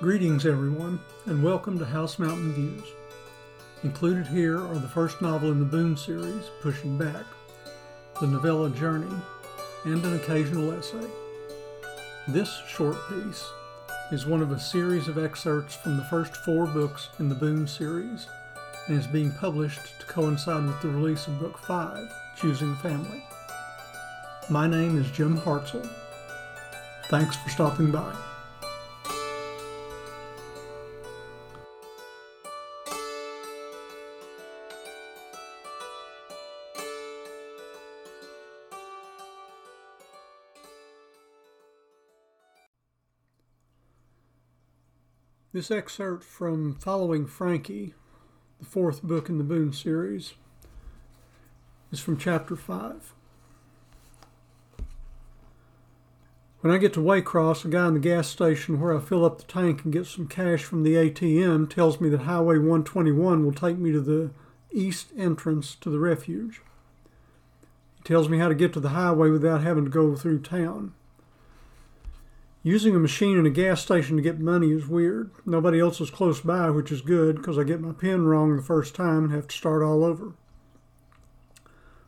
Greetings, everyone, and welcome to House Mountain Views. Included here are the first novel in the Boone series, Pushing Back, the novella Journey, and an occasional essay. This short piece is one of a series of excerpts from the first four books in the Boone series and is being published to coincide with the release of Book 5, Choosing Family. My name is Jim Hartzell. Thanks for stopping by. This excerpt from Following Frankie, the fourth book in the Boone series, is from chapter 5. When I get to Waycross, a guy in the gas station where I fill up the tank and get some cash from the ATM tells me that Highway 121 will take me to the east entrance to the refuge. He tells me how to get to the highway without having to go through town. Using a machine in a gas station to get money is weird. Nobody else is close by, which is good because I get my pin wrong the first time and have to start all over.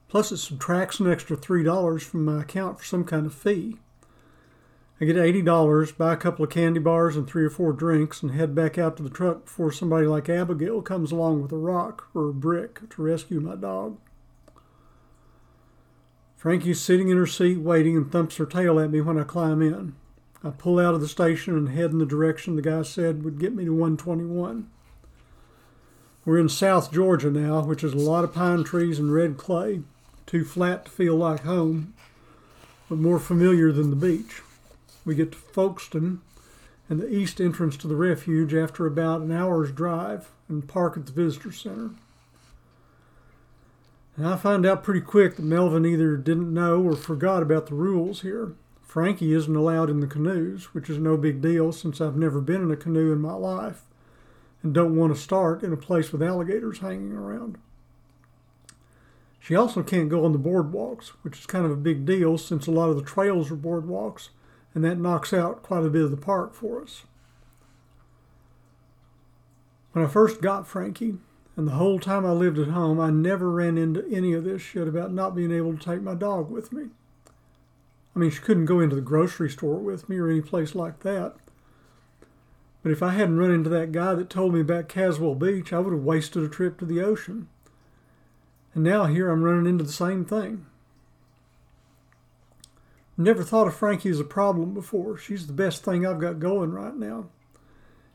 Plus, it subtracts an extra $3 from my account for some kind of fee. I get $80, buy a couple of candy bars and three or four drinks, and head back out to the truck before somebody like Abigail comes along with a rock or a brick to rescue my dog. Frankie's sitting in her seat waiting and thumps her tail at me when I climb in. I pull out of the station and head in the direction the guy said would get me to 121. We're in South Georgia now, which is a lot of pine trees and red clay, too flat to feel like home, but more familiar than the beach. We get to Folkston and the east entrance to the refuge after about an hour's drive and park at the visitor center. And I find out pretty quick that Melvin either didn't know or forgot about the rules here. Frankie isn't allowed in the canoes, which is no big deal since I've never been in a canoe in my life and don't want to start in a place with alligators hanging around. She also can't go on the boardwalks, which is kind of a big deal since a lot of the trails are boardwalks, and that knocks out quite a bit of the park for us. When I first got Frankie, and the whole time I lived at home, I never ran into any of this shit about not being able to take my dog with me. I mean, she couldn't go into the grocery store with me or any place like that. But if I hadn't run into that guy that told me about Caswell Beach, I would have wasted a trip to the ocean. And now here I'm running into the same thing. Never thought of Frankie as a problem before. She's the best thing I've got going right now.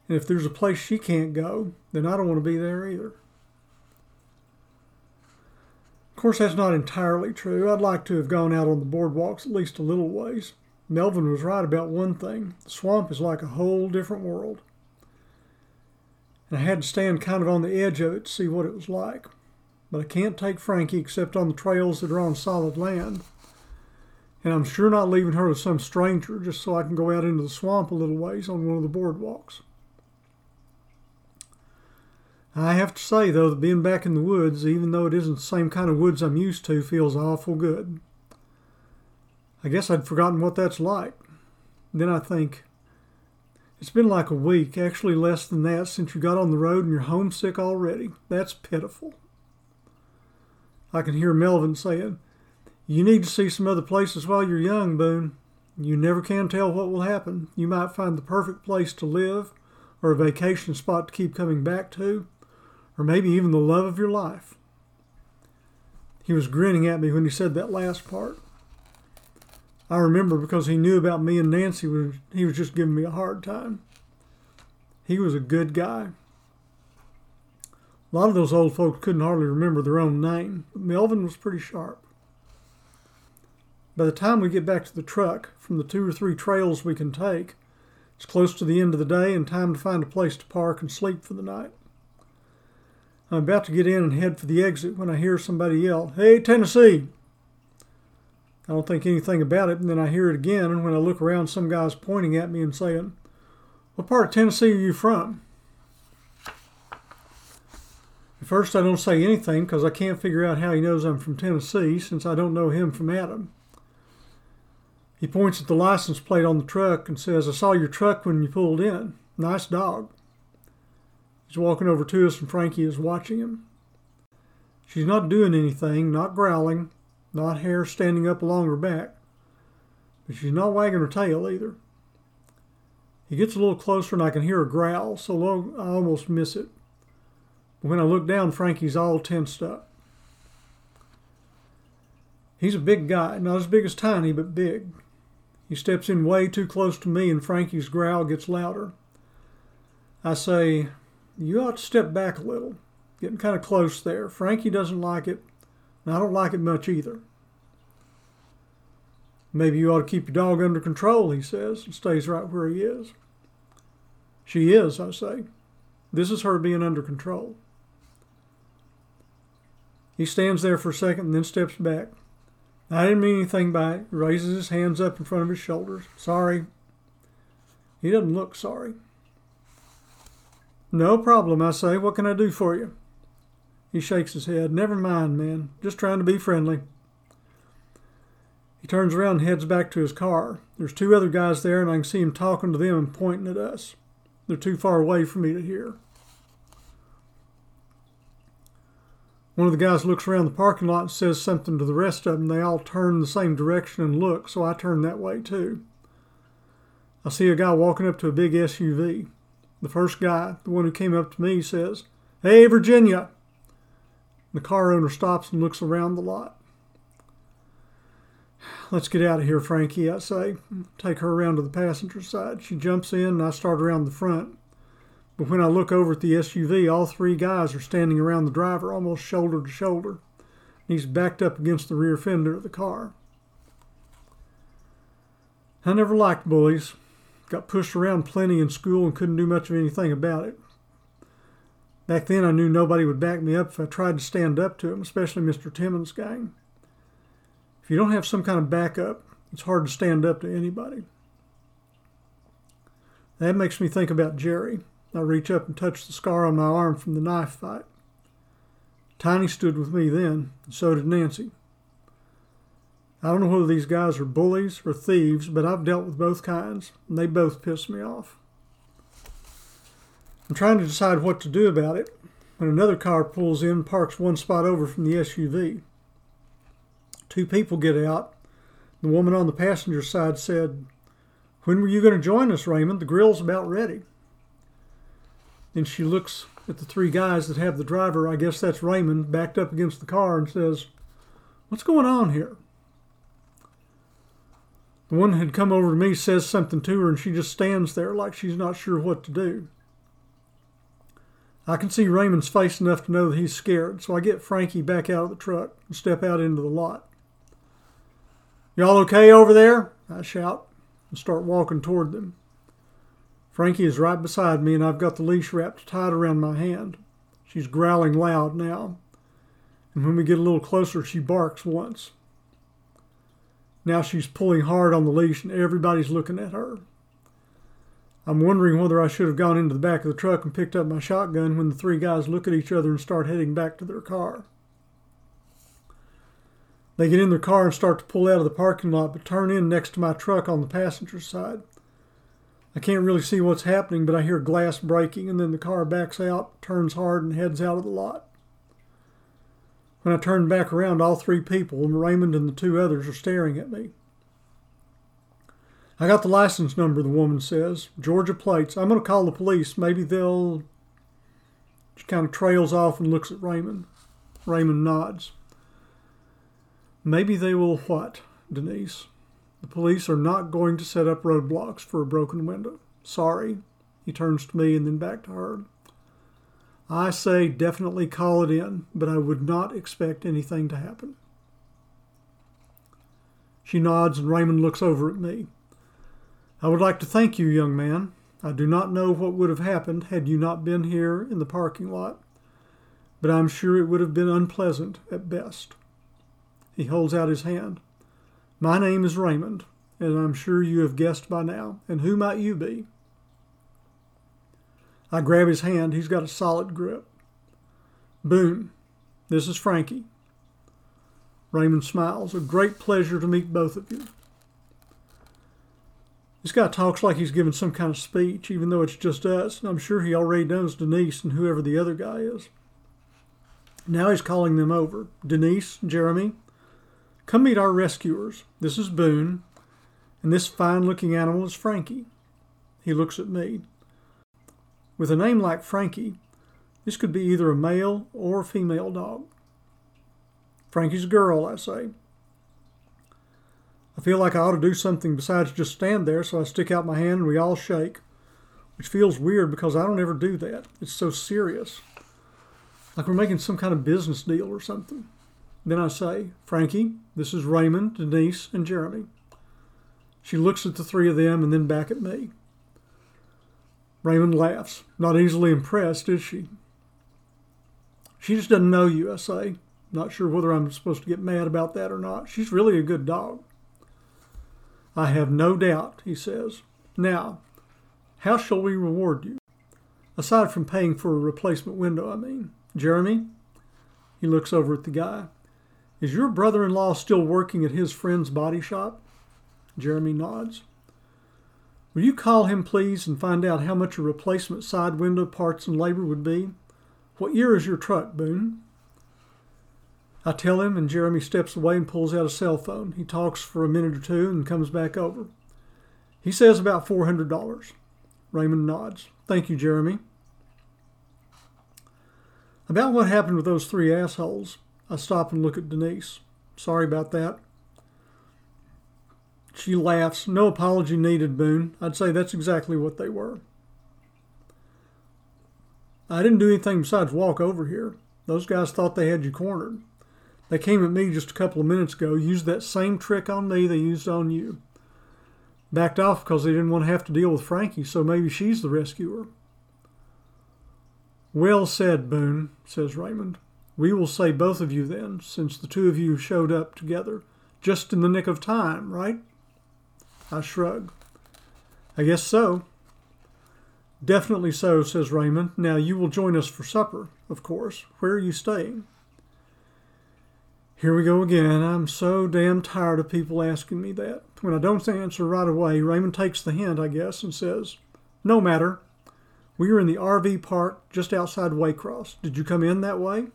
And if there's a place she can't go, then I don't want to be there either. Of course, that's not entirely true. I'd like to have gone out on the boardwalks at least a little ways. Melvin was right about one thing the swamp is like a whole different world. And I had to stand kind of on the edge of it to see what it was like. But I can't take Frankie except on the trails that are on solid land. And I'm sure not leaving her with some stranger just so I can go out into the swamp a little ways on one of the boardwalks. I have to say, though, that being back in the woods, even though it isn't the same kind of woods I'm used to, feels awful good. I guess I'd forgotten what that's like. Then I think, it's been like a week, actually less than that, since you got on the road and you're homesick already. That's pitiful. I can hear Melvin saying, You need to see some other places while you're young, Boone. You never can tell what will happen. You might find the perfect place to live or a vacation spot to keep coming back to or maybe even the love of your life. He was grinning at me when he said that last part. I remember because he knew about me and Nancy, he was just giving me a hard time. He was a good guy. A lot of those old folks couldn't hardly remember their own name, but Melvin was pretty sharp. By the time we get back to the truck, from the two or three trails we can take, it's close to the end of the day and time to find a place to park and sleep for the night. I'm about to get in and head for the exit when I hear somebody yell, Hey, Tennessee! I don't think anything about it, and then I hear it again, and when I look around, some guy's pointing at me and saying, What part of Tennessee are you from? At first, I don't say anything because I can't figure out how he knows I'm from Tennessee since I don't know him from Adam. He points at the license plate on the truck and says, I saw your truck when you pulled in. Nice dog. He's walking over to us, and Frankie is watching him. She's not doing anything, not growling, not hair standing up along her back, but she's not wagging her tail either. He gets a little closer, and I can hear a growl, so low I almost miss it. But when I look down, Frankie's all tensed up. He's a big guy, not as big as Tiny, but big. He steps in way too close to me, and Frankie's growl gets louder. I say, You ought to step back a little. Getting kind of close there. Frankie doesn't like it, and I don't like it much either. Maybe you ought to keep your dog under control, he says, and stays right where he is. She is, I say. This is her being under control. He stands there for a second and then steps back. I didn't mean anything by it. Raises his hands up in front of his shoulders. Sorry. He doesn't look sorry. No problem, I say. What can I do for you? He shakes his head. Never mind, man. Just trying to be friendly. He turns around and heads back to his car. There's two other guys there, and I can see him talking to them and pointing at us. They're too far away for me to hear. One of the guys looks around the parking lot and says something to the rest of them. They all turn the same direction and look, so I turn that way too. I see a guy walking up to a big SUV. The first guy, the one who came up to me, says, Hey, Virginia. The car owner stops and looks around the lot. Let's get out of here, Frankie, I say. Take her around to the passenger side. She jumps in and I start around the front. But when I look over at the SUV, all three guys are standing around the driver almost shoulder to shoulder. He's backed up against the rear fender of the car. I never liked bullies. Got pushed around plenty in school and couldn't do much of anything about it. Back then, I knew nobody would back me up if I tried to stand up to them, especially Mr. Timmons' gang. If you don't have some kind of backup, it's hard to stand up to anybody. That makes me think about Jerry. I reach up and touch the scar on my arm from the knife fight. Tiny stood with me then, and so did Nancy. I don't know whether these guys are bullies or thieves, but I've dealt with both kinds, and they both piss me off. I'm trying to decide what to do about it when another car pulls in, parks one spot over from the SUV. Two people get out. The woman on the passenger side said, When were you going to join us, Raymond? The grill's about ready. Then she looks at the three guys that have the driver, I guess that's Raymond, backed up against the car and says, What's going on here? The one who had come over to me says something to her and she just stands there like she's not sure what to do. I can see Raymond's face enough to know that he's scared, so I get Frankie back out of the truck and step out into the lot. Y'all okay over there? I shout and start walking toward them. Frankie is right beside me, and I've got the leash wrapped tight around my hand. She's growling loud now, and when we get a little closer, she barks once. Now she's pulling hard on the leash, and everybody's looking at her. I'm wondering whether I should have gone into the back of the truck and picked up my shotgun when the three guys look at each other and start heading back to their car. They get in their car and start to pull out of the parking lot, but turn in next to my truck on the passenger side. I can't really see what's happening, but I hear glass breaking, and then the car backs out, turns hard, and heads out of the lot. When I turn back around, all three people, Raymond and the two others, are staring at me. I got the license number, the woman says. Georgia plates. I'm going to call the police. Maybe they'll. She kind of trails off and looks at Raymond. Raymond nods. Maybe they will what, Denise? The police are not going to set up roadblocks for a broken window. Sorry. He turns to me and then back to her. I say definitely call it in, but I would not expect anything to happen. She nods and Raymond looks over at me. I would like to thank you, young man. I do not know what would have happened had you not been here in the parking lot, but I'm sure it would have been unpleasant at best. He holds out his hand. My name is Raymond, as I'm sure you have guessed by now. And who might you be? I grab his hand. He's got a solid grip. Boone. This is Frankie. Raymond smiles. A great pleasure to meet both of you. This guy talks like he's giving some kind of speech, even though it's just us. And I'm sure he already knows Denise and whoever the other guy is. Now he's calling them over. Denise, Jeremy, come meet our rescuers. This is Boone, and this fine looking animal is Frankie. He looks at me. With a name like Frankie, this could be either a male or a female dog. Frankie's a girl, I say. I feel like I ought to do something besides just stand there, so I stick out my hand and we all shake, which feels weird because I don't ever do that. It's so serious. Like we're making some kind of business deal or something. Then I say, Frankie, this is Raymond, Denise, and Jeremy. She looks at the three of them and then back at me. Raymond laughs. Not easily impressed, is she? She just doesn't know you, I say. Not sure whether I'm supposed to get mad about that or not. She's really a good dog. I have no doubt, he says. Now, how shall we reward you? Aside from paying for a replacement window, I mean. Jeremy? He looks over at the guy. Is your brother in law still working at his friend's body shop? Jeremy nods. Will you call him, please, and find out how much a replacement side window parts and labor would be? What year is your truck, Boone? I tell him, and Jeremy steps away and pulls out a cell phone. He talks for a minute or two and comes back over. He says about $400. Raymond nods. Thank you, Jeremy. About what happened with those three assholes, I stop and look at Denise. Sorry about that. She laughs. No apology needed, Boone. I'd say that's exactly what they were. I didn't do anything besides walk over here. Those guys thought they had you cornered. They came at me just a couple of minutes ago, used that same trick on me they used on you. Backed off because they didn't want to have to deal with Frankie, so maybe she's the rescuer. Well said, Boone, says Raymond. We will say both of you then, since the two of you showed up together, just in the nick of time, right? I shrug. I guess so. Definitely so, says Raymond. Now you will join us for supper, of course. Where are you staying? Here we go again. I'm so damn tired of people asking me that. When I don't answer right away, Raymond takes the hint, I guess, and says, No matter. We are in the RV park just outside Waycross. Did you come in that way?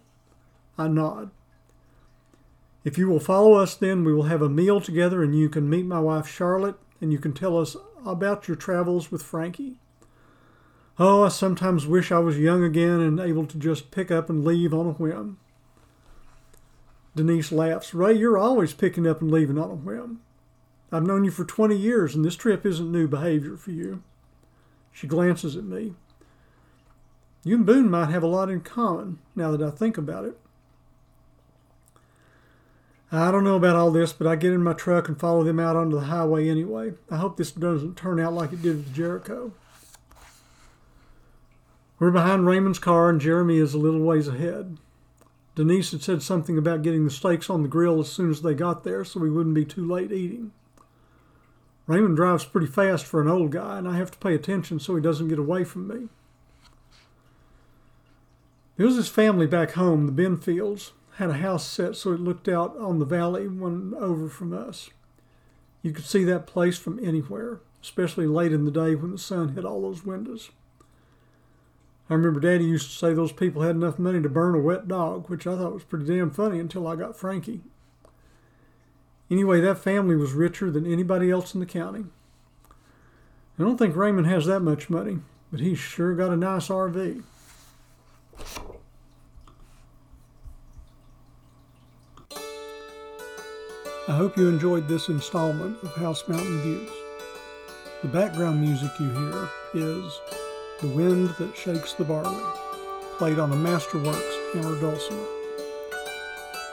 I nod. If you will follow us, then we will have a meal together and you can meet my wife Charlotte and you can tell us about your travels with Frankie. Oh, I sometimes wish I was young again and able to just pick up and leave on a whim. Denise laughs. Ray, you're always picking up and leaving on a whim. I've known you for 20 years and this trip isn't new behavior for you. She glances at me. You and Boone might have a lot in common now that I think about it. I don't know about all this, but I get in my truck and follow them out onto the highway anyway. I hope this doesn't turn out like it did with Jericho. We're behind Raymond's car, and Jeremy is a little ways ahead. Denise had said something about getting the steaks on the grill as soon as they got there so we wouldn't be too late eating. Raymond drives pretty fast for an old guy, and I have to pay attention so he doesn't get away from me. It was his family back home, the Benfields had a house set so it looked out on the valley one over from us. You could see that place from anywhere, especially late in the day when the sun hit all those windows. I remember Daddy used to say those people had enough money to burn a wet dog, which I thought was pretty damn funny until I got Frankie. Anyway, that family was richer than anybody else in the county. I don't think Raymond has that much money, but he's sure got a nice RV. I hope you enjoyed this installment of House Mountain Views. The background music you hear is The Wind That Shakes the Barley, played on a Masterworks Hammer Dulcimer.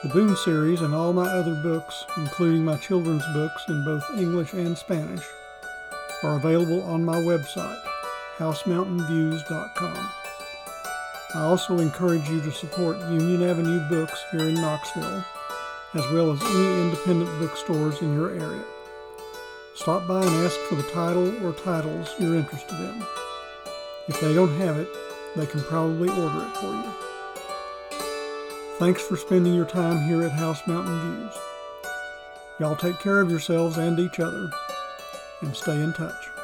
The Boone series and all my other books, including my children's books in both English and Spanish, are available on my website, housemountainviews.com. I also encourage you to support Union Avenue Books here in Knoxville as well as any independent bookstores in your area. Stop by and ask for the title or titles you're interested in. If they don't have it, they can probably order it for you. Thanks for spending your time here at House Mountain Views. Y'all take care of yourselves and each other. and stay in touch.